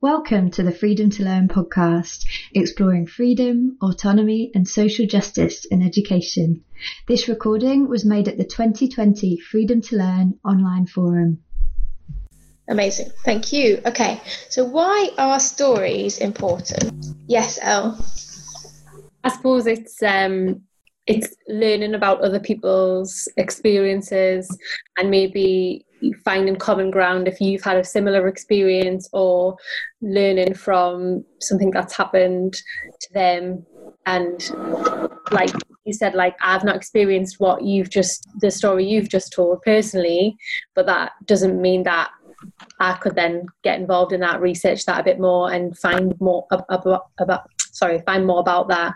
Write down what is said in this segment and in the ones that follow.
Welcome to the Freedom to Learn podcast, exploring freedom, autonomy, and social justice in education. This recording was made at the 2020 Freedom to Learn online forum. Amazing. Thank you. Okay, so why are stories important? Yes, Elle. I suppose it's um, it's learning about other people's experiences and maybe finding common ground if you've had a similar experience or learning from something that's happened to them. And like you said like i've not experienced what you've just the story you've just told personally but that doesn't mean that i could then get involved in that research that a bit more and find more about, about sorry find more about that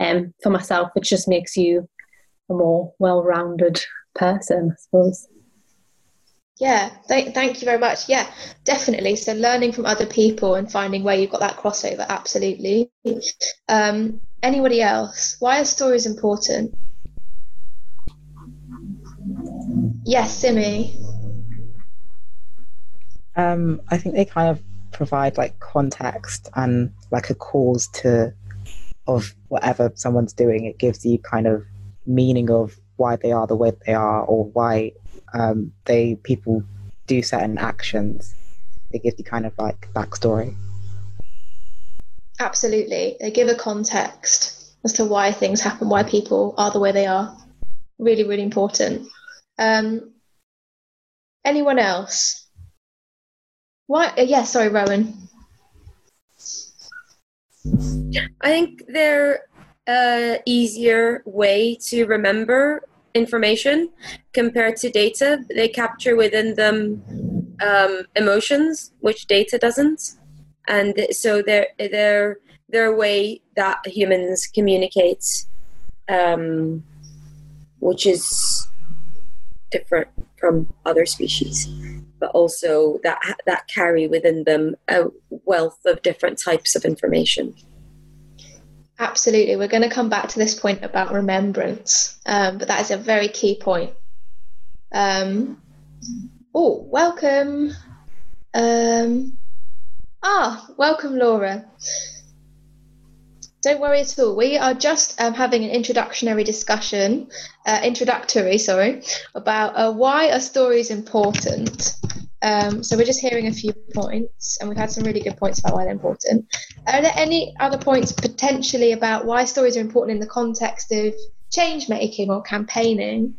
um, for myself which just makes you a more well-rounded person i suppose yeah, th- thank you very much. Yeah, definitely. So learning from other people and finding where you've got that crossover, absolutely. Um, anybody else? Why are stories important? Yes, Simi. Um, I think they kind of provide like context and like a cause to of whatever someone's doing. It gives you kind of meaning of why they are the way they are or why um, they people do certain actions. They give you kind of like backstory. Absolutely, they give a context as to why things happen, why people are the way they are. Really, really important. Um, anyone else? Why? Uh, yeah, sorry, Rowan. I think they're a easier way to remember information compared to data. They capture within them um, emotions, which data doesn't, and so they're they're they're a way that humans communicate, um, which is different from other species, but also that that carry within them a wealth of different types of information. Absolutely. We're going to come back to this point about remembrance, um, but that is a very key point. Um, oh, welcome. Um, ah, welcome, Laura. Don't worry at all. We are just um, having an introductory discussion, uh, introductory, sorry, about uh, why are stories important. Um, so we're just hearing a few points, and we've had some really good points about why they're important. Are there any other points potentially about why stories are important in the context of change making or campaigning?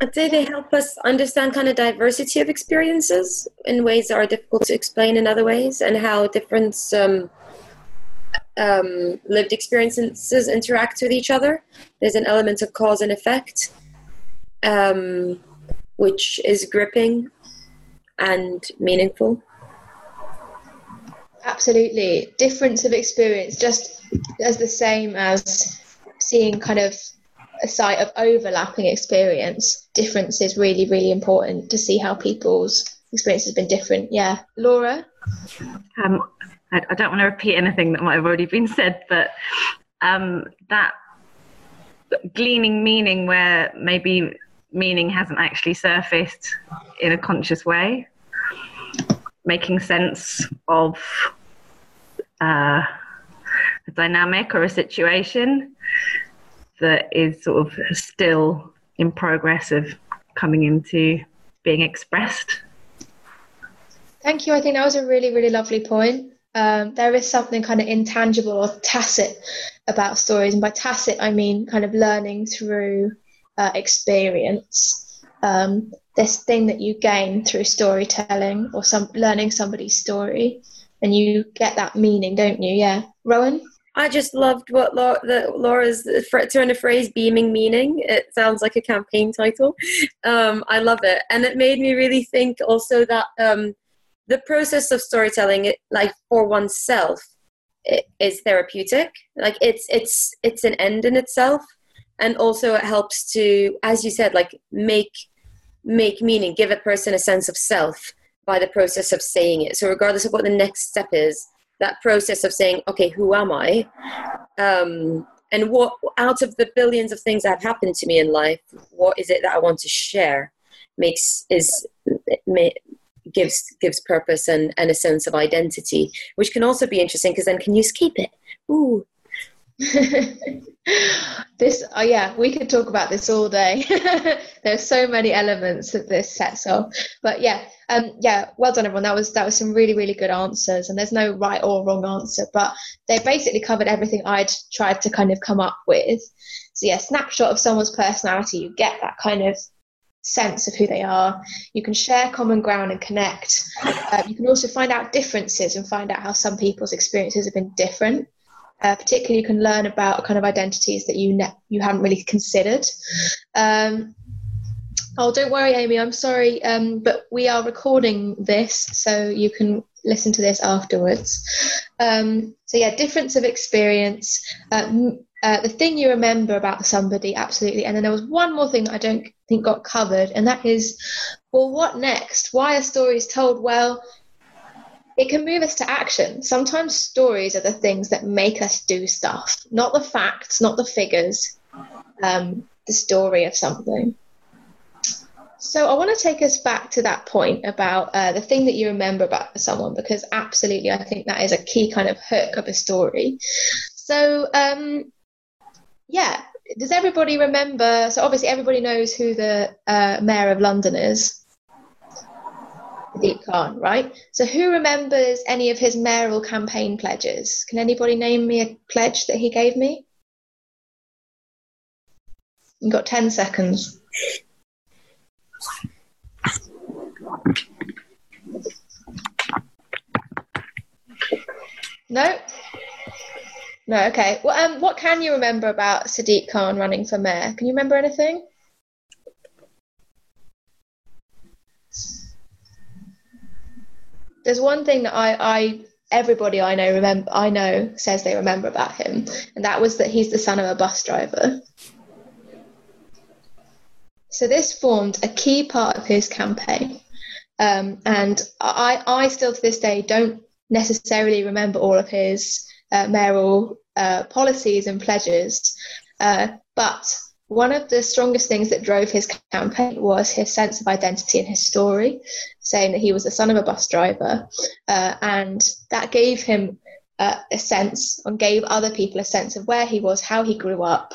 I'd say they help us understand kind of diversity of experiences in ways that are difficult to explain in other ways, and how different um, um, lived experiences interact with each other. There's an element of cause and effect, um, which is gripping and meaningful? Absolutely. Difference of experience, just as the same as seeing kind of a site of overlapping experience. Difference is really, really important to see how people's experience has been different. Yeah. Laura? Um, I, I, don't want to repeat anything that might have already been said, but um, that gleaning meaning where maybe meaning hasn't actually surfaced in a conscious way. Making sense of uh, a dynamic or a situation that is sort of still in progress of coming into being expressed. Thank you. I think that was a really, really lovely point. Um, there is something kind of intangible or tacit about stories, and by tacit I mean kind of learning through uh, experience, um, this thing that you gain through storytelling or some learning somebody's story, and you get that meaning, don't you? Yeah, Rowan. I just loved what Laura, the, Laura's turn the phrase "beaming meaning." It sounds like a campaign title. Um, I love it, and it made me really think also that um, the process of storytelling, like for oneself, is therapeutic. Like it's it's it's an end in itself and also it helps to as you said like make make meaning give a person a sense of self by the process of saying it so regardless of what the next step is that process of saying okay who am i um, and what out of the billions of things that have happened to me in life what is it that i want to share makes is may, gives gives purpose and, and a sense of identity, which can also be interesting because then can you escape it? Ooh. this oh yeah we could talk about this all day there's so many elements that this sets off but yeah um yeah well done everyone that was that was some really really good answers and there's no right or wrong answer but they basically covered everything i'd tried to kind of come up with so yeah snapshot of someone's personality you get that kind of sense of who they are. You can share common ground and connect. Uh, you can also find out differences and find out how some people's experiences have been different. Uh, particularly, you can learn about kind of identities that you ne- you haven't really considered. Um, oh, don't worry, Amy. I'm sorry, um, but we are recording this, so you can listen to this afterwards. Um, so yeah, difference of experience. Uh, uh, the thing you remember about somebody, absolutely. And then there was one more thing that I don't think got covered, and that is, well, what next? Why are stories told? Well, it can move us to action. Sometimes stories are the things that make us do stuff, not the facts, not the figures, um, the story of something. So I want to take us back to that point about uh, the thing that you remember about someone, because absolutely, I think that is a key kind of hook of a story. So um, yeah, does everybody remember? So obviously everybody knows who the uh, mayor of London is. Sadiq Khan, right? So who remembers any of his mayoral campaign pledges? Can anybody name me a pledge that he gave me? You've got 10 seconds. No? No, okay. Well, um, what can you remember about Sadiq Khan running for mayor? Can you remember anything? There's one thing that I, I everybody I know remember I know says they remember about him, and that was that he's the son of a bus driver. So this formed a key part of his campaign, um, and I, I still to this day don't necessarily remember all of his uh, mayoral uh, policies and pledges. Uh, but one of the strongest things that drove his campaign was his sense of identity and his story, saying that he was the son of a bus driver. Uh, and that gave him uh, a sense, and gave other people a sense of where he was, how he grew up,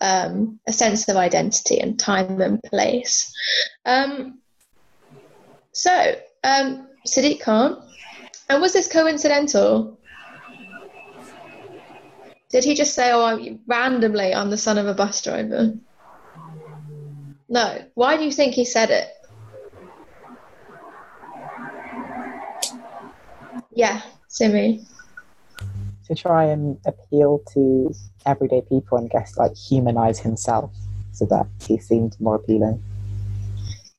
um, a sense of identity and time and place. Um, so, um, Sadiq Khan, and was this coincidental? Did he just say, "Oh, I'm, randomly, I'm the son of a bus driver"? No. Why do you think he said it? Yeah, Simi. To try and appeal to everyday people and guess like humanize himself so that he seemed more appealing.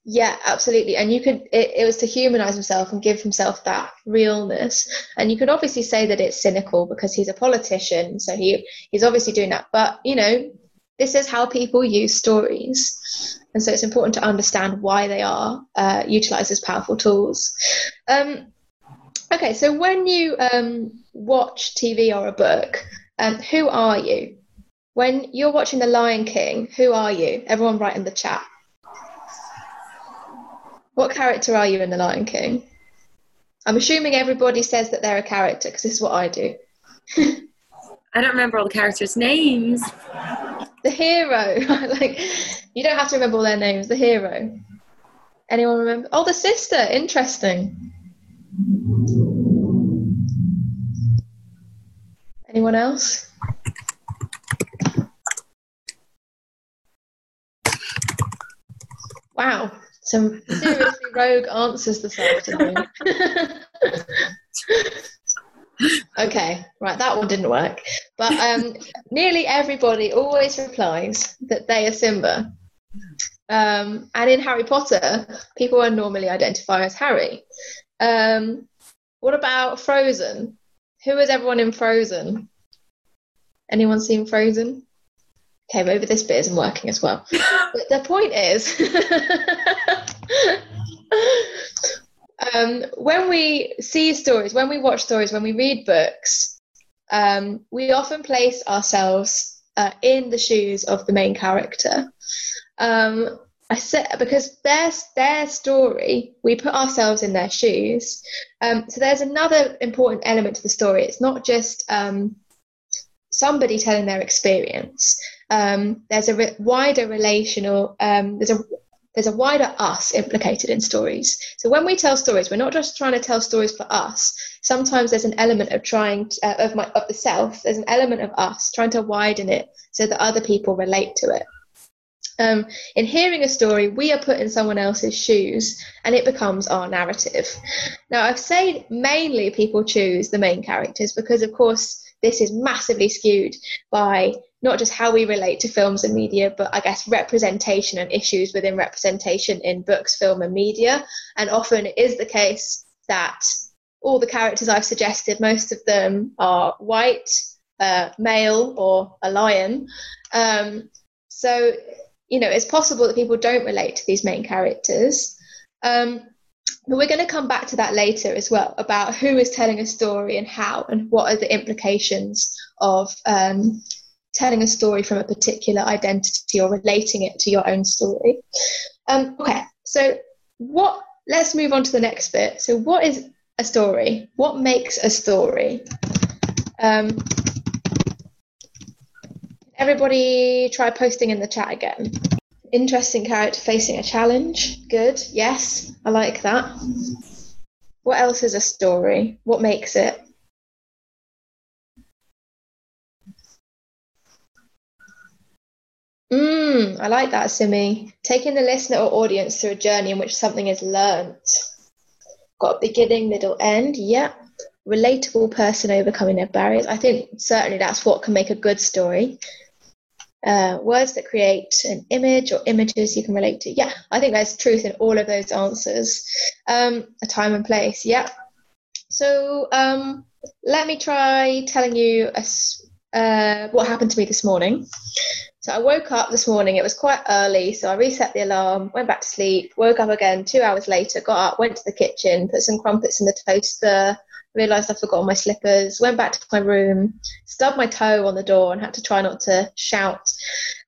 Yeah, absolutely. And you could, it, it, was to humanize himself and give himself that realness. And you could obviously say that it's cynical because he's a politician. So he, he's obviously doing that. But, you know, this is how people use stories. And so it's important to understand why they are uh, utilized as powerful tools. Um, okay, so when you um, watch TV or a book, um, who are you? When you're watching The Lion King, who are you? Everyone write in the chat. What character are you in The Lion King? I'm assuming everybody says that they're a character because this is what I do. I don't remember all the characters' names. The hero. like you don't have to remember all their names. The hero. Anyone remember? Oh, the sister. Interesting. Anyone else? Wow some seriously rogue answers this afternoon. okay, right, that one didn't work. But um, nearly everybody always replies that they are Simba. Um, and in Harry Potter, people are normally identified as Harry. Um, what about Frozen? Who is everyone in Frozen? Anyone seen Frozen? Okay, maybe this bit isn't working as well. but the point is, um, when we see stories, when we watch stories, when we read books, um, we often place ourselves uh, in the shoes of the main character. Um, I said because their their story, we put ourselves in their shoes. Um, so there's another important element to the story. It's not just um, somebody telling their experience. Um, there's a re- wider relational. Um, there's a there's a wider us implicated in stories. So when we tell stories, we're not just trying to tell stories for us. Sometimes there's an element of trying to, uh, of my of the self. There's an element of us trying to widen it so that other people relate to it. Um, in hearing a story, we are put in someone else's shoes and it becomes our narrative. Now, I've said mainly people choose the main characters because, of course, this is massively skewed by not just how we relate to films and media, but I guess representation and issues within representation in books, film, and media. And often it is the case that all the characters I've suggested, most of them are white, uh, male, or a lion. Um, so, you know, it's possible that people don't relate to these main characters. Um, but we're going to come back to that later as well about who is telling a story and how, and what are the implications of um, telling a story from a particular identity or relating it to your own story. Um, okay, so what? Let's move on to the next bit. So, what is a story? What makes a story? Um, everybody, try posting in the chat again. Interesting character facing a challenge. Good. Yes, I like that. What else is a story? What makes it? Mm, I like that, Simi. Taking the listener or audience through a journey in which something is learnt. Got a beginning, middle, end. Yeah. Relatable person overcoming their barriers. I think certainly that's what can make a good story. Uh, words that create an image or images you can relate to. Yeah, I think there's truth in all of those answers. Um, a time and place. Yeah. So um, let me try telling you a, uh, what happened to me this morning. So I woke up this morning, it was quite early, so I reset the alarm, went back to sleep, woke up again two hours later, got up, went to the kitchen, put some crumpets in the toaster, realised I forgot my slippers, went back to my room, stubbed my toe on the door and had to try not to shout.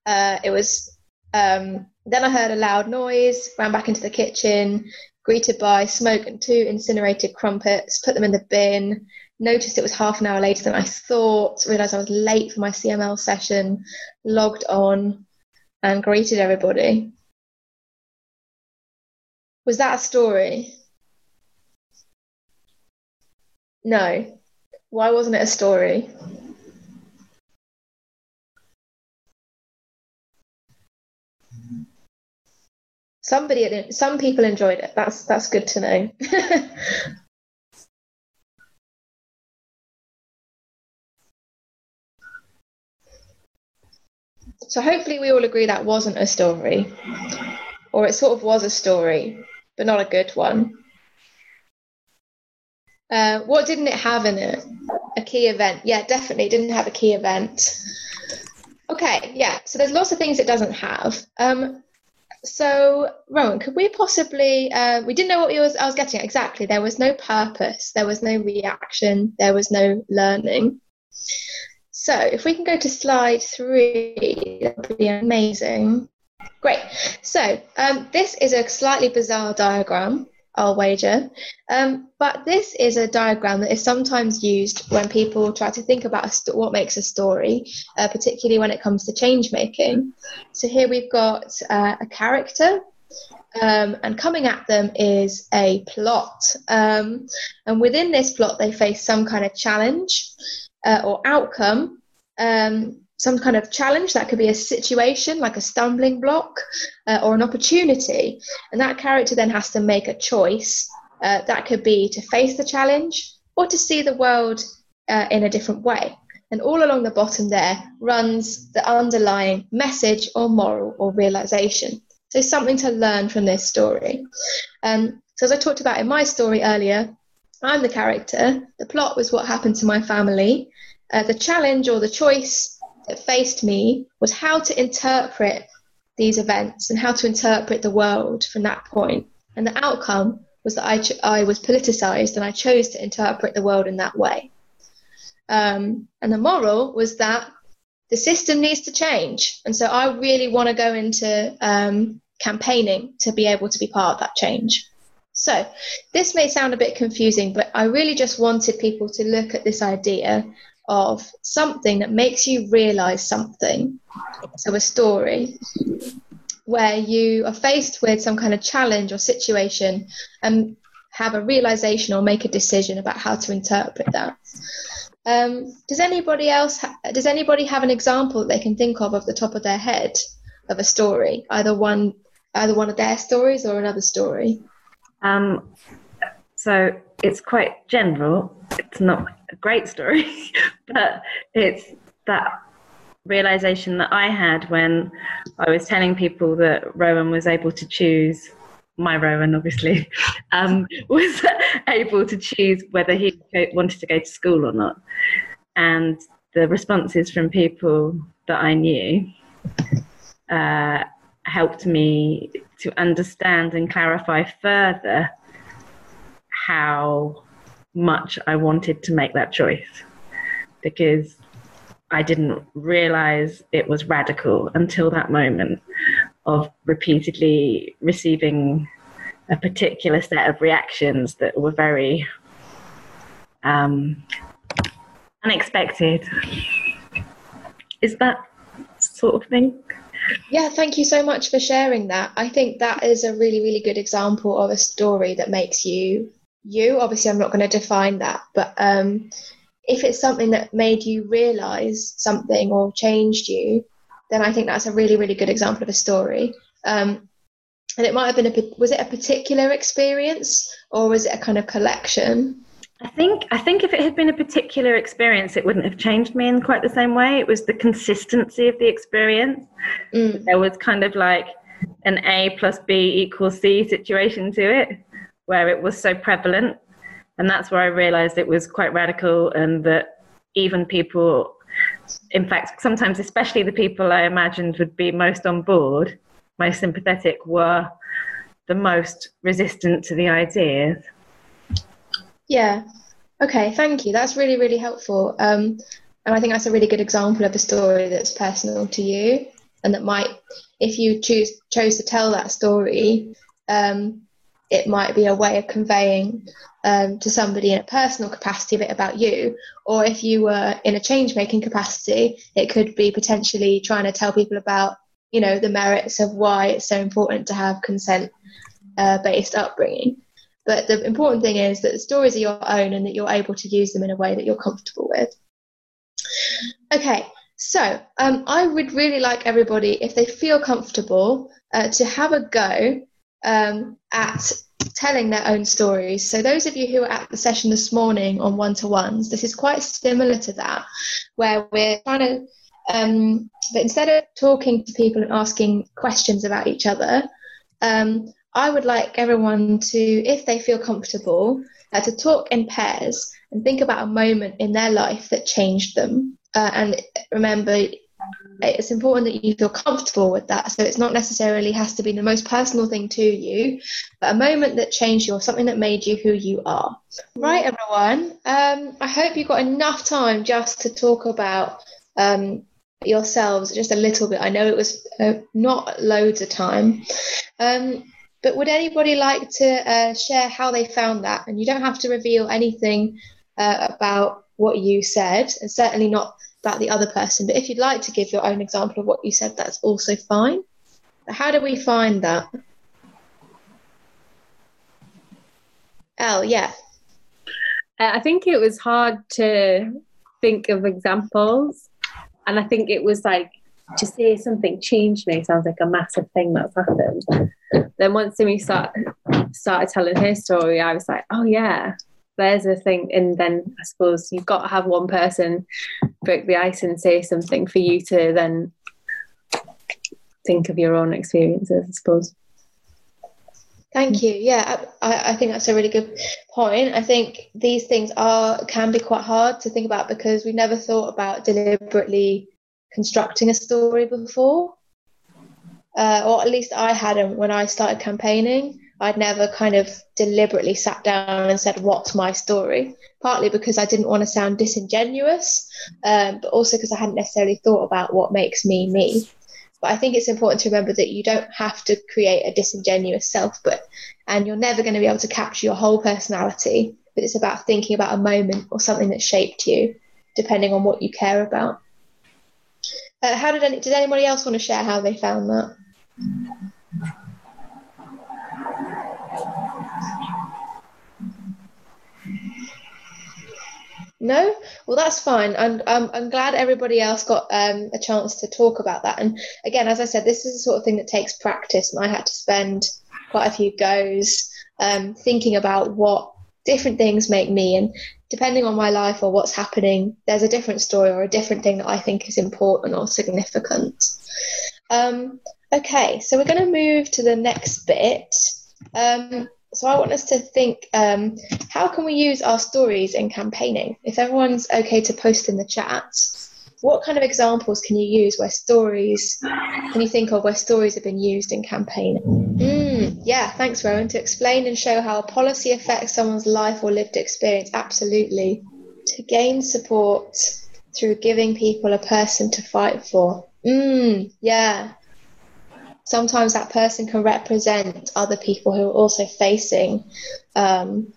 Uh, it was um, then I heard a loud noise, ran back into the kitchen, greeted by smoke and two incinerated crumpets, put them in the bin, noticed it was half an hour later than I thought, realised I was late for my CML session, logged on, and greeted everybody. Was that a story? No. Why wasn't it a story? Somebody, some people enjoyed it. That's that's good to know. So hopefully we all agree that wasn't a story, or it sort of was a story, but not a good one. Uh, what didn't it have in it? A key event. Yeah, definitely didn't have a key event. Okay, yeah. So there's lots of things it doesn't have. Um, so Rowan, could we possibly? Uh, we didn't know what was, I was getting at exactly. There was no purpose. There was no reaction. There was no learning. So if we can go to slide three, that would be amazing. Great. So um, this is a slightly bizarre diagram, I'll wager. Um, but this is a diagram that is sometimes used when people try to think about st- what makes a story, uh, particularly when it comes to change making. So here we've got uh, a character um, and coming at them is a plot. Um, and within this plot, they face some kind of challenge uh, or outcome, um, some kind of challenge. That could be a situation, like a stumbling block, uh, or an opportunity. And that character then has to make a choice. Uh, that could be to face the challenge or to see the world uh, in a different way. And all along the bottom there runs the underlying message or moral or realization. So, something to learn from this story. Um, so, as I talked about in my story earlier, I'm the character. The plot was what happened to my family. Uh, the challenge or the choice that faced me was how to interpret these events and how to interpret the world from that point. And the outcome was that I, ch- I was politicized and I chose to interpret the world in that way. Um, and the moral was that the system needs to change. And so I really want to go into um, campaigning to be able to be part of that change. So, this may sound a bit confusing, but I really just wanted people to look at this idea of something that makes you realize something. So, a story where you are faced with some kind of challenge or situation and have a realization or make a decision about how to interpret that. Um, does anybody else ha- does anybody have an example that they can think of off the top of their head of a story, either one either one of their stories or another story? Um, so it's quite general. It's not a great story, but it's that realization that I had when I was telling people that Rowan was able to choose my Rowan, obviously, um, was able to choose whether he wanted to go to school or not. And the responses from people that I knew uh, helped me to understand and clarify further how much I wanted to make that choice. Because I didn't realize it was radical until that moment of repeatedly receiving a particular set of reactions that were very um, unexpected. Is that sort of thing? Yeah, thank you so much for sharing that. I think that is a really, really good example of a story that makes you you. Obviously, I'm not going to define that, but um, if it's something that made you realize something or changed you, then I think that's a really, really good example of a story. Um, and it might have been a was it a particular experience or was it a kind of collection? I think I think if it had been a particular experience, it wouldn't have changed me in quite the same way. It was the consistency of the experience. Mm. There was kind of like an A plus B equals C situation to it, where it was so prevalent, and that's where I realised it was quite radical, and that even people, in fact, sometimes especially the people I imagined would be most on board, most sympathetic, were the most resistant to the ideas. Yeah. Okay, thank you. That's really, really helpful. Um, and I think that's a really good example of a story that's personal to you and that might, if you choose chose to tell that story, um, it might be a way of conveying um, to somebody in a personal capacity a bit about you. Or if you were in a change making capacity, it could be potentially trying to tell people about, you know, the merits of why it's so important to have consent uh, based upbringing. But the important thing is that the stories are your own and that you're able to use them in a way that you're comfortable with. Okay, so um, I would really like everybody, if they feel comfortable, uh, to have a go um, at telling their own stories. So, those of you who were at the session this morning on one to ones, this is quite similar to that, where we're trying to, um, but instead of talking to people and asking questions about each other, um, I would like everyone to, if they feel comfortable, uh, to talk in pairs and think about a moment in their life that changed them. Uh, and remember, it's important that you feel comfortable with that. So it's not necessarily has to be the most personal thing to you, but a moment that changed you or something that made you who you are. Right, everyone. Um, I hope you got enough time just to talk about um, yourselves just a little bit. I know it was uh, not loads of time. Um, but would anybody like to uh, share how they found that? And you don't have to reveal anything uh, about what you said, and certainly not about the other person. But if you'd like to give your own example of what you said, that's also fine. But how do we find that? Elle, yeah. Uh, I think it was hard to think of examples. And I think it was like to say something changed me sounds like a massive thing that's happened. Then once Simi start, started telling her story, I was like, oh yeah, there's a thing. And then I suppose you've got to have one person break the ice and say something for you to then think of your own experiences, I suppose. Thank you. Yeah, I, I think that's a really good point. I think these things are can be quite hard to think about because we never thought about deliberately constructing a story before, uh, or at least I hadn't when I started campaigning. I'd never kind of deliberately sat down and said, What's my story? Partly because I didn't want to sound disingenuous, um, but also because I hadn't necessarily thought about what makes me me. but I think it's important to remember that you don't have to create a disingenuous self, but and you're never going to be able to capture your whole personality. But it's about thinking about a moment or something that shaped you, depending on what you care about. Uh, how did any, did anybody else want to share how they found that? No, well that's fine. I'm I'm, I'm glad everybody else got um, a chance to talk about that. And again, as I said, this is the sort of thing that takes practice, and I had to spend quite a few goes um, thinking about what different things make me, and depending on my life or what's happening, there's a different story or a different thing that I think is important or significant. Um, okay, so we're going to move to the next bit. Um, so I want us to think um, how can we use our stories in campaigning? If everyone's okay to post in the chat, what kind of examples can you use where stories can you think of where stories have been used in campaigning? Mm, yeah, thanks, Rowan. To explain and show how a policy affects someone's life or lived experience, absolutely. To gain support through giving people a person to fight for. Mm, yeah, sometimes that person can represent other people who are also facing um,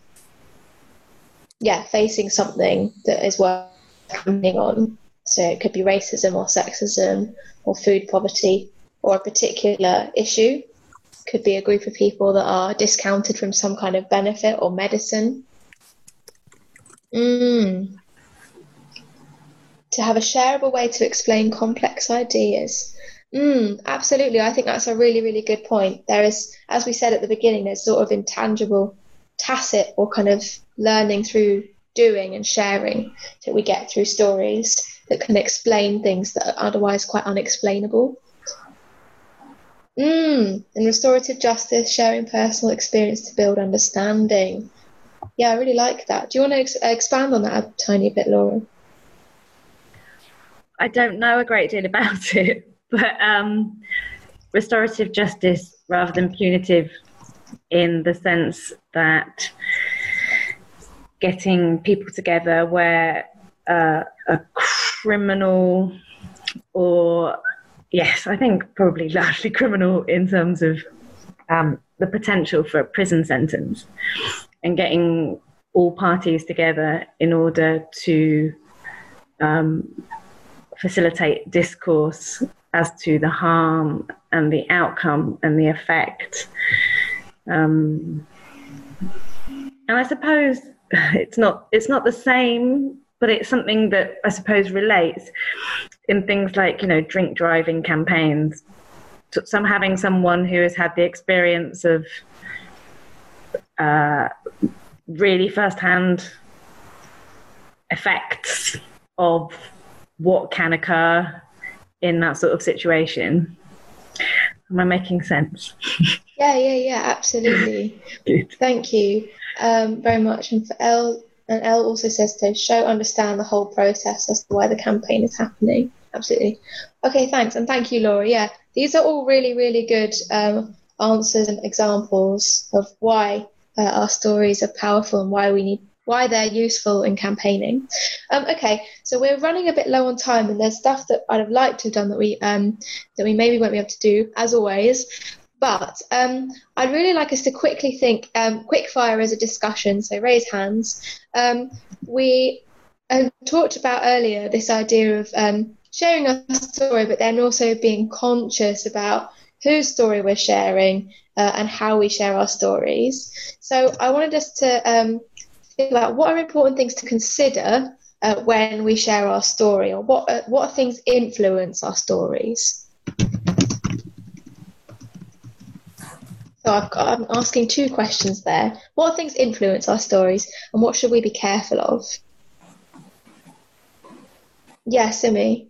yeah facing something that is worth campaigning on. So it could be racism or sexism or food poverty or a particular issue. Could be a group of people that are discounted from some kind of benefit or medicine. Mm. to have a shareable way to explain complex ideas Mm, absolutely. I think that's a really, really good point. There is, as we said at the beginning, there's sort of intangible, tacit, or kind of learning through doing and sharing that we get through stories that can explain things that are otherwise quite unexplainable. Mm, and restorative justice, sharing personal experience to build understanding. Yeah, I really like that. Do you want to ex- expand on that a tiny bit, Laura? I don't know a great deal about it, but um, restorative justice rather than punitive in the sense that getting people together where uh, a criminal or yes i think probably largely criminal in terms of um, the potential for a prison sentence and getting all parties together in order to um, facilitate discourse as to the harm and the outcome and the effect. Um, and I suppose it's not it's not the same, but it's something that I suppose relates in things like you know drink driving campaigns. Some having someone who has had the experience of uh, really firsthand effects of what can occur in that sort of situation. Am I making sense? yeah, yeah, yeah, absolutely. Thank you um, very much. And for Elle, and Elle also says to show, understand the whole process as to why the campaign is happening. Absolutely. Okay, thanks. And thank you, Laura. Yeah, these are all really, really good um, answers and examples of why uh, our stories are powerful and why we need why they're useful in campaigning. Um, okay, so we're running a bit low on time, and there's stuff that I'd have liked to have done that we um, that we maybe won't be able to do, as always. But um, I'd really like us to quickly think, um, quick fire as a discussion. So raise hands. Um, we uh, talked about earlier this idea of um, sharing a story, but then also being conscious about whose story we're sharing uh, and how we share our stories. So I wanted us to um, about what are important things to consider uh, when we share our story, or what uh, what things influence our stories. So I've got, I'm asking two questions there. What things influence our stories, and what should we be careful of? Yes, Simi.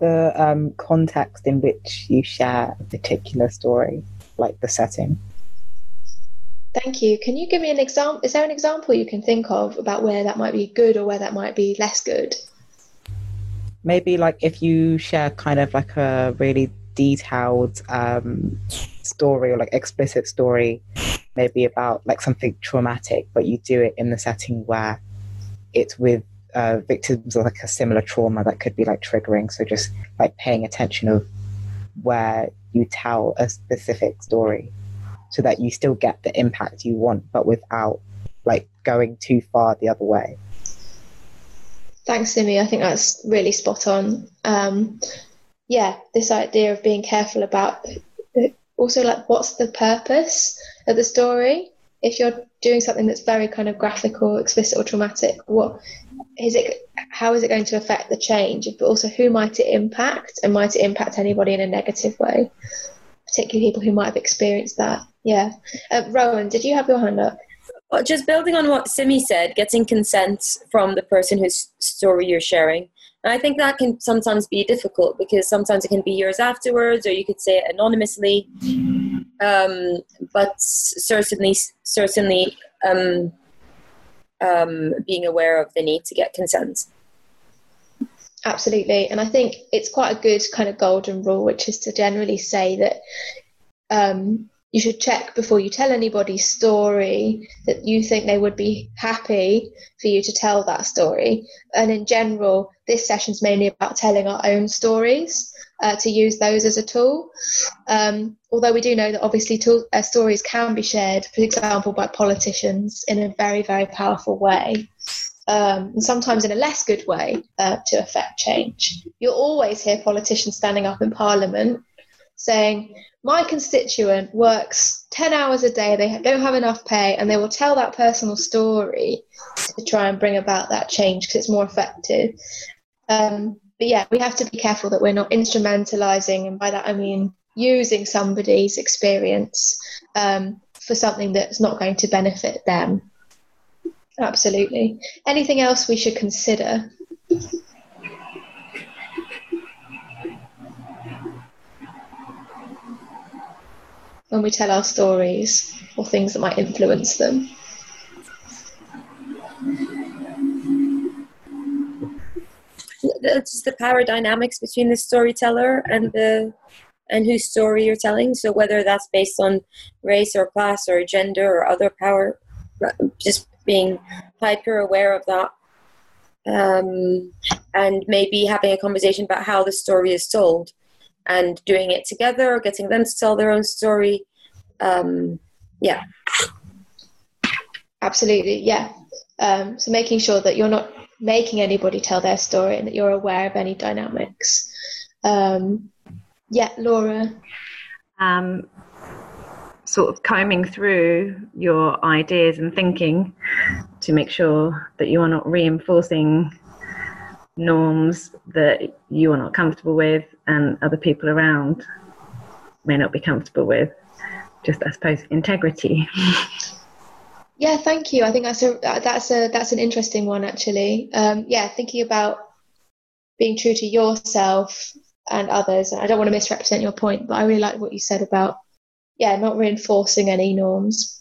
The um, context in which you share a particular story, like the setting. Thank you. Can you give me an example? Is there an example you can think of about where that might be good or where that might be less good? Maybe like if you share kind of like a really detailed um, story or like explicit story, maybe about like something traumatic, but you do it in the setting where it's with uh, victims of like a similar trauma that could be like triggering. So just like paying attention of where you tell a specific story so that you still get the impact you want, but without like going too far the other way. Thanks, Simi. I think that's really spot on. Um, yeah, this idea of being careful about also like what's the purpose of the story. If you're doing something that's very kind of graphic or explicit or traumatic, what is it? How is it going to affect the change? But also, who might it impact, and might it impact anybody in a negative way? Particularly people who might have experienced that. Yeah, uh, Rowan, did you have your hand up? Well, just building on what Simi said, getting consent from the person whose story you're sharing. And I think that can sometimes be difficult because sometimes it can be years afterwards, or you could say it anonymously. Um, but certainly, certainly, um, um, being aware of the need to get consent. Absolutely, and I think it's quite a good kind of golden rule, which is to generally say that um, you should check before you tell anybody's story that you think they would be happy for you to tell that story. And in general, this session is mainly about telling our own stories. Uh, to use those as a tool. Um, although we do know that obviously uh, stories can be shared, for example, by politicians in a very, very powerful way. Um, and sometimes in a less good way uh, to affect change. You'll always hear politicians standing up in Parliament saying, my constituent works 10 hours a day, they don't have enough pay, and they will tell that personal story to try and bring about that change because it's more effective. Um, but yeah, we have to be careful that we're not instrumentalizing, and by that I mean using somebody's experience um, for something that's not going to benefit them. Absolutely. Anything else we should consider? when we tell our stories or things that might influence them. It's the power dynamics between the storyteller and the and whose story you're telling. So whether that's based on race or class or gender or other power, just being hyper aware of that, um, and maybe having a conversation about how the story is told and doing it together or getting them to tell their own story. Um, yeah. Absolutely, yeah. Um, so making sure that you're not making anybody tell their story and that you're aware of any dynamics. Um, yeah, Laura. Um, sort of combing through your ideas and thinking to make sure that you are not reinforcing norms that you are not comfortable with and other people around may not be comfortable with. Just, I suppose, integrity. Yeah, thank you. I think that's a that's a that's an interesting one actually. Um, yeah, thinking about being true to yourself and others. I don't want to misrepresent your point, but I really like what you said about yeah, not reinforcing any norms.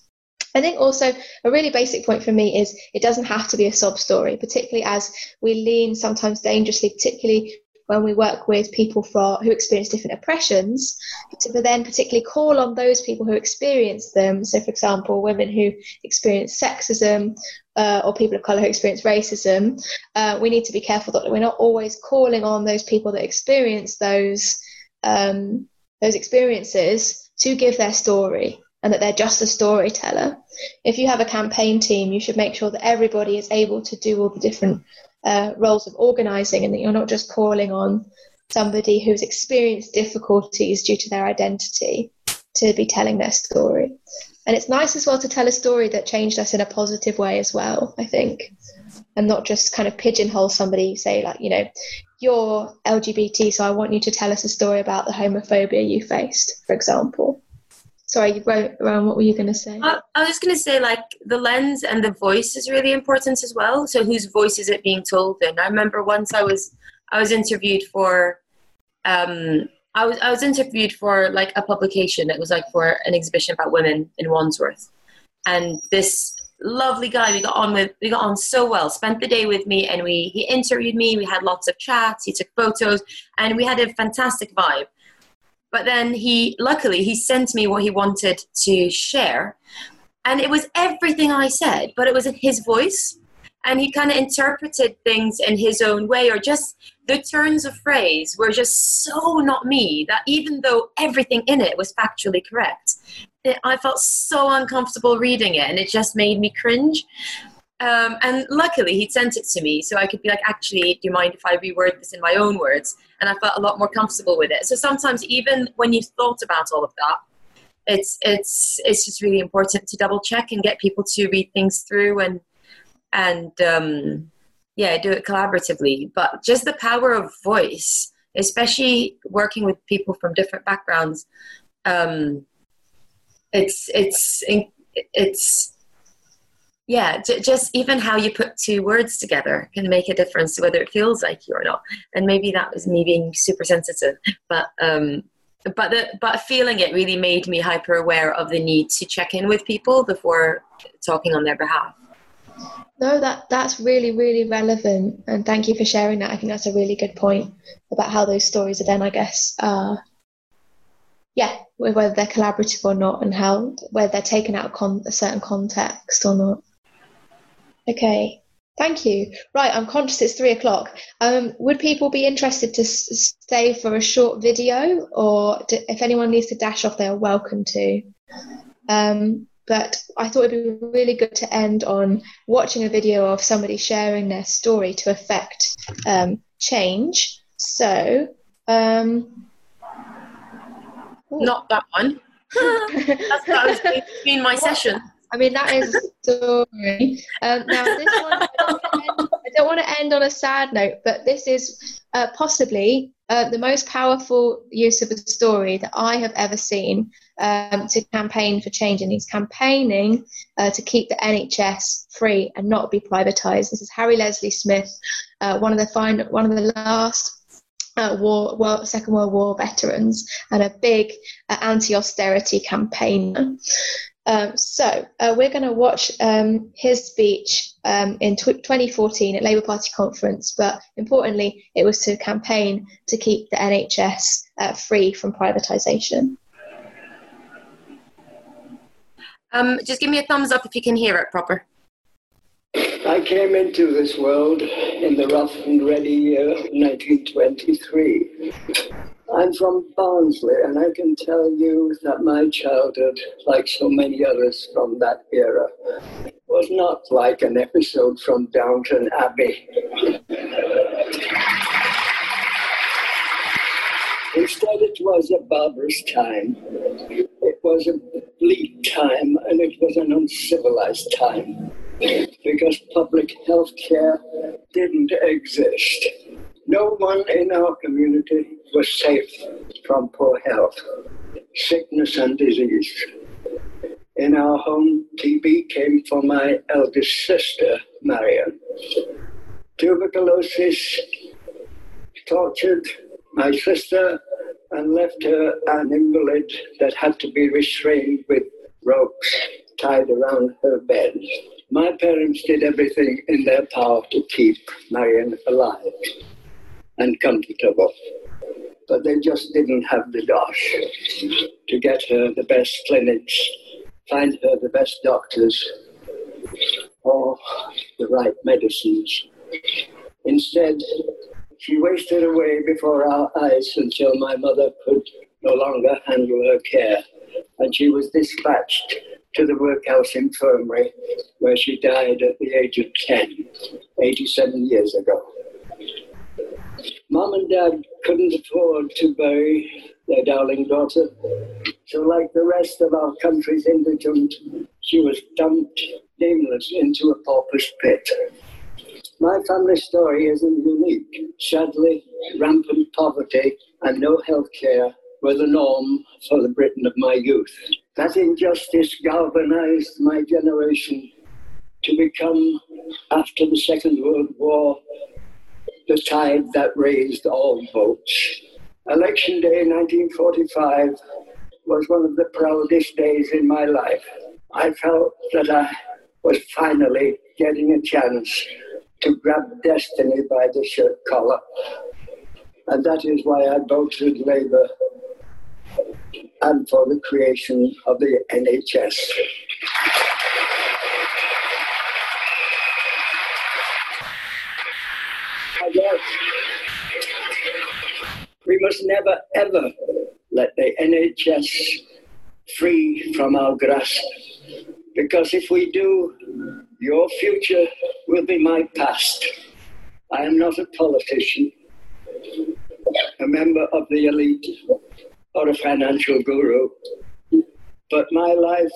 I think also a really basic point for me is it doesn't have to be a sob story, particularly as we lean sometimes dangerously, particularly when we work with people for, who experience different oppressions, to then particularly call on those people who experience them. So, for example, women who experience sexism uh, or people of colour who experience racism, uh, we need to be careful that we're not always calling on those people that experience those um, those experiences to give their story and that they're just a storyteller. If you have a campaign team, you should make sure that everybody is able to do all the different uh, roles of organizing and that you're not just calling on somebody who's experienced difficulties due to their identity to be telling their story. And it's nice as well to tell a story that changed us in a positive way as well, I think, and not just kind of pigeonhole somebody, say, like, you know, you're LGBT, so I want you to tell us a story about the homophobia you faced, for example. Sorry, you wrote around. What were you going to say? I, was going to say like the lens and the voice is really important as well. So whose voice is it being told in? I remember once I was I was interviewed for um, I was I was interviewed for like a publication. It was like for an exhibition about women in Wandsworth, and this lovely guy we got on with we got on so well spent the day with me and we he interviewed me we had lots of chats he took photos and we had a fantastic vibe but then he, luckily, he sent me what he wanted to share. And it was everything I said, but it was in his voice. and he kind of interpreted things in his own way or just the turns of phrase were just so not me that even though everything in it was factually correct it, i felt so uncomfortable reading it and it just made me cringe. Um, and luckily he'd sent it to me so i could be like actually do you mind if i reword this in my own words? And i felt a lot more comfortable with it. So sometimes even when you've thought about all of that it's it's it's just really important to double check and get people to read things through and and um, yeah, do it collaboratively. But just the power of voice, especially working with people from different backgrounds, um, it's it's it's yeah, j- just even how you put two words together can make a difference to whether it feels like you or not. And maybe that was me being super sensitive, but um, but the, but feeling it really made me hyper aware of the need to check in with people before talking on their behalf. No, that that's really really relevant, and thank you for sharing that. I think that's a really good point about how those stories are then, I guess, uh, yeah, whether they're collaborative or not, and how whether they're taken out of con- a certain context or not. Okay, thank you. Right, I'm conscious it's three o'clock. Um, would people be interested to s- stay for a short video, or d- if anyone needs to dash off, they are welcome to. Um, but I thought it'd be really good to end on watching a video of somebody sharing their story to affect um, change. So, um, not that one. That's that was between my session. I mean, that is a story. Um, now, this one, I don't want to end on a sad note, but this is uh, possibly uh, the most powerful use of a story that I have ever seen um, to campaign for change. And he's campaigning uh, to keep the NHS free and not be privatised. This is Harry Leslie Smith, uh, one of the fine, one of the last uh, war, World, Second World War veterans and a big uh, anti-austerity campaigner. Um, so uh, we're going to watch um, his speech um, in tw- 2014 at Labour Party conference, but importantly, it was to campaign to keep the NHS uh, free from privatisation. Um, just give me a thumbs up if you can hear it proper. Came into this world in the rough and ready year of 1923. I'm from Barnsley, and I can tell you that my childhood, like so many others from that era, was not like an episode from Downton Abbey. Instead, it was a barbarous time. It was a bleak time, and it was an uncivilized time because public health care didn't exist. No one in our community was safe from poor health, sickness, and disease. In our home, TB came from my eldest sister, Marion. Tuberculosis tortured my sister and left her an invalid that had to be restrained with ropes tied around her bed. My parents did everything in their power to keep Marion alive and comfortable. But they just didn't have the dosh to get her the best clinics, find her the best doctors, or the right medicines. Instead, she wasted away before our eyes until my mother could no longer handle her care, and she was dispatched to the workhouse infirmary where she died at the age of 10, 87 years ago. Mom and Dad couldn't afford to bury their darling daughter, so like the rest of our country's indigent, she was dumped nameless into a pauper's pit. My family story isn't unique. Sadly, rampant poverty and no health care were the norm for the Britain of my youth. That injustice galvanized my generation to become, after the Second World War, the tide that raised all boats. Election Day 1945 was one of the proudest days in my life. I felt that I was finally getting a chance to grab destiny by the shirt collar. And that is why I voted Labour and for the creation of the NHS. We must never ever let the NHS free from our grasp. Because if we do, your future will be my past. I am not a politician, a member of the elite, or a financial guru. But my life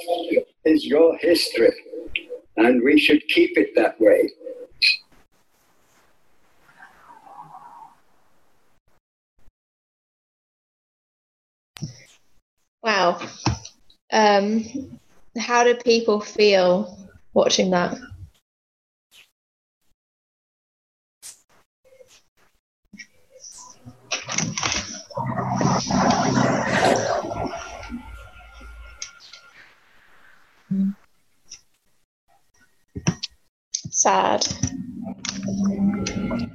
is your history, and we should keep it that way. Wow. Um, how do people feel watching that? Sad.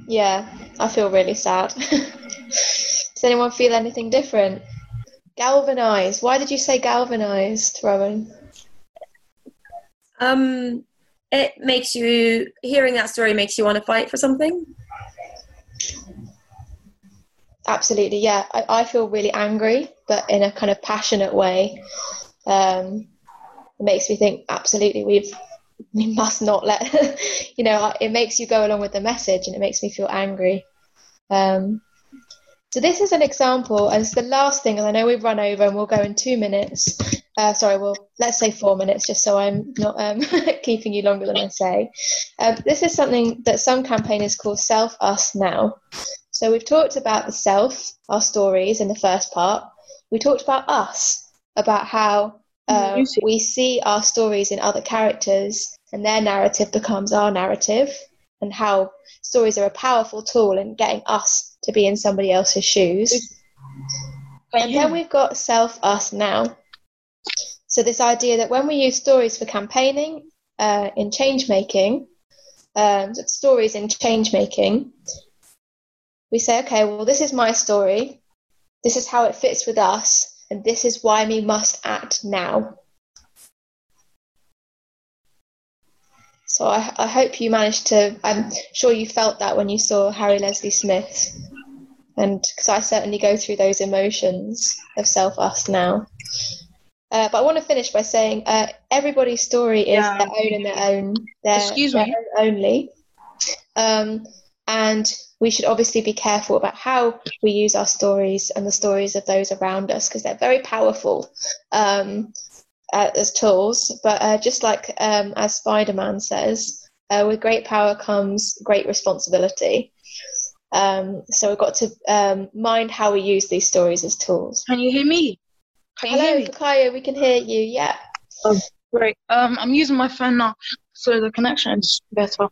Yeah, I feel really sad. Does anyone feel anything different? Galvanized. Why did you say galvanized, Rowan? Um, it makes you hearing that story makes you want to fight for something. Absolutely, yeah. I, I feel really angry, but in a kind of passionate way. Um, it makes me think absolutely we've we must not let you know it makes you go along with the message and it makes me feel angry. Um, so this is an example and it's the last thing and i know we've run over and we'll go in two minutes. Uh, sorry well let's say four minutes just so i'm not um, keeping you longer than i say. Um, this is something that some campaigners call self us now. So we've talked about the self our stories in the first part. We talked about us about how uh, we see our stories in other characters and their narrative becomes our narrative and how stories are a powerful tool in getting us to be in somebody else's shoes. And then we've got self us now. So this idea that when we use stories for campaigning uh, in change making um, stories in change making we say okay well this is my story. This is how it fits with us and this is why we must act now. So I, I hope you managed to. I'm sure you felt that when you saw Harry Leslie Smith, and because I certainly go through those emotions of self us now. Uh, but I want to finish by saying uh, everybody's story is Yeah. their own and their own. Their, Excuse their me. own only. Um, and we should obviously be careful about how we use our stories and the stories of those around us because they're very powerful um, uh, as tools. But uh, just like um, as Spider Man says, uh, with great power comes great responsibility. Um, so we've got to um, mind how we use these stories as tools. Can you hear me? Can you hear Hello, me? We can hear you. Yeah. Great. Um, I'm using my phone now, so the connection is better.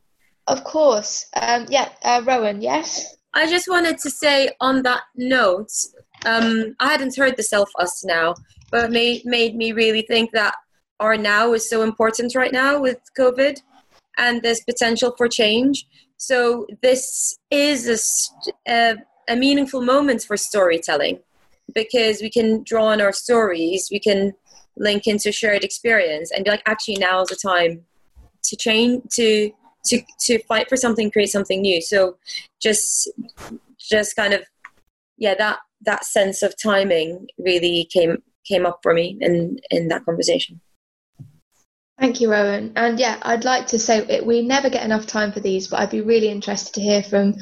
Of course. Um, yeah, uh, Rowan, yes? I just wanted to say on that note, um, I hadn't heard the self us now, but it made, made me really think that our now is so important right now with COVID and there's potential for change. So, this is a, a, a meaningful moment for storytelling because we can draw on our stories, we can link into shared experience and be like, actually, now is the time to change, to to to fight for something create something new. So just just kind of yeah that that sense of timing really came came up for me in in that conversation. Thank you, Rowan. And yeah, I'd like to say it, we never get enough time for these, but I'd be really interested to hear from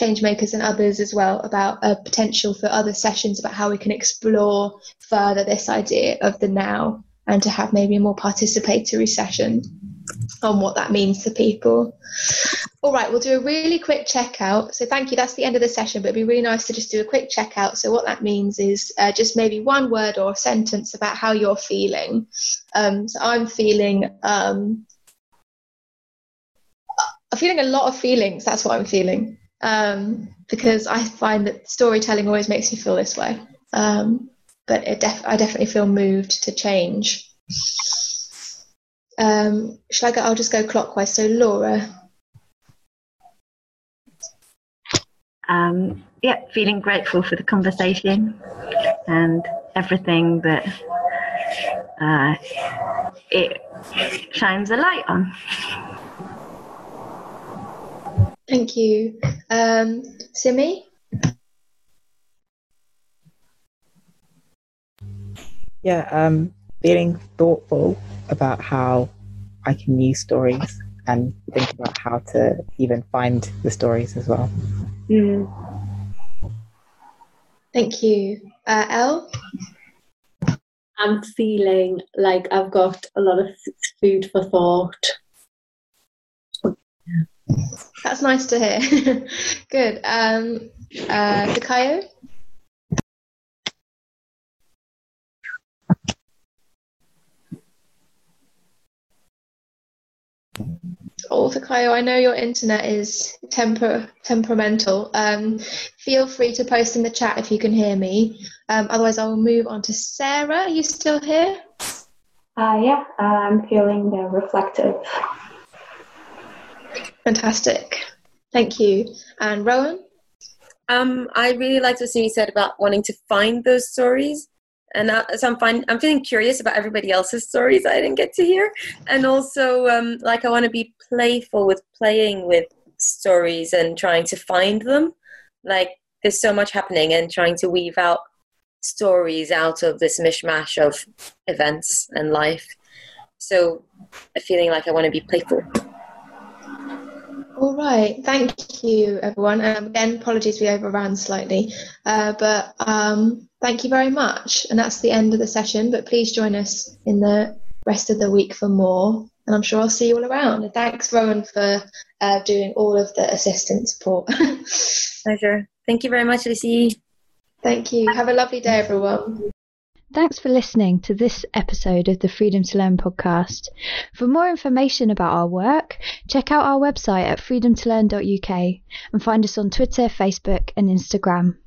changemakers and others as well about a potential for other sessions about how we can explore further this idea of the now and to have maybe a more participatory session on what that means to people. All right, we'll do a really quick checkout. So thank you. That's the end of the session, but it'd be really nice to just do a quick checkout. So what that means is uh, just maybe one word or a sentence about how you're feeling. Um, so I'm feeling, um, I'm feeling a lot of feelings. That's what I'm feeling. Um, because I find that storytelling always makes me feel this way. Um, but def- I definitely feel moved to change. Um, shall I go? I'll just go clockwise. So Laura, Um, yeah, feeling grateful for the conversation and everything that uh, it shines a light on. Thank you. Um, Simi? Yeah, um, feeling thoughtful about how I can use stories and think about how to even find the stories as well. Mm. Thank you. Uh, Elle? I'm feeling like I've got a lot of food for thought. That's nice to hear. Good. Um, uh, Fikayo? Oh, Fikayo, I know your internet is temper temperamental. Um, feel free to post in the chat if you can hear me. Um, otherwise, I will move on to Sarah. Are you still here? Uh, yeah, uh, I'm feeling uh, reflective. Fantastic. Thank you. And Rowan? Um, I really liked what Simi said about wanting to find those stories. And uh, so I'm I'm feeling curious about everybody else's stories I didn't get to hear, and also um, like I want to be playful with playing with stories and trying to find them. Like there's so much happening, and trying to weave out stories out of this mishmash of events and life. So, feeling like I want to be playful. All right. Thank you, everyone. Um, again, apologies we overran slightly, uh, but um, thank you very much. And that's the end of the session. But please join us in the rest of the week for more. And I'm sure I'll see you all around. And thanks, Rowan, for uh, doing all of the assistant support. Pleasure. Thank you very much, Lucy. Thank you. Have a lovely day, everyone. Thanks for listening to this episode of the Freedom to Learn podcast. For more information about our work, check out our website at freedomtolearn.uk and find us on Twitter, Facebook, and Instagram.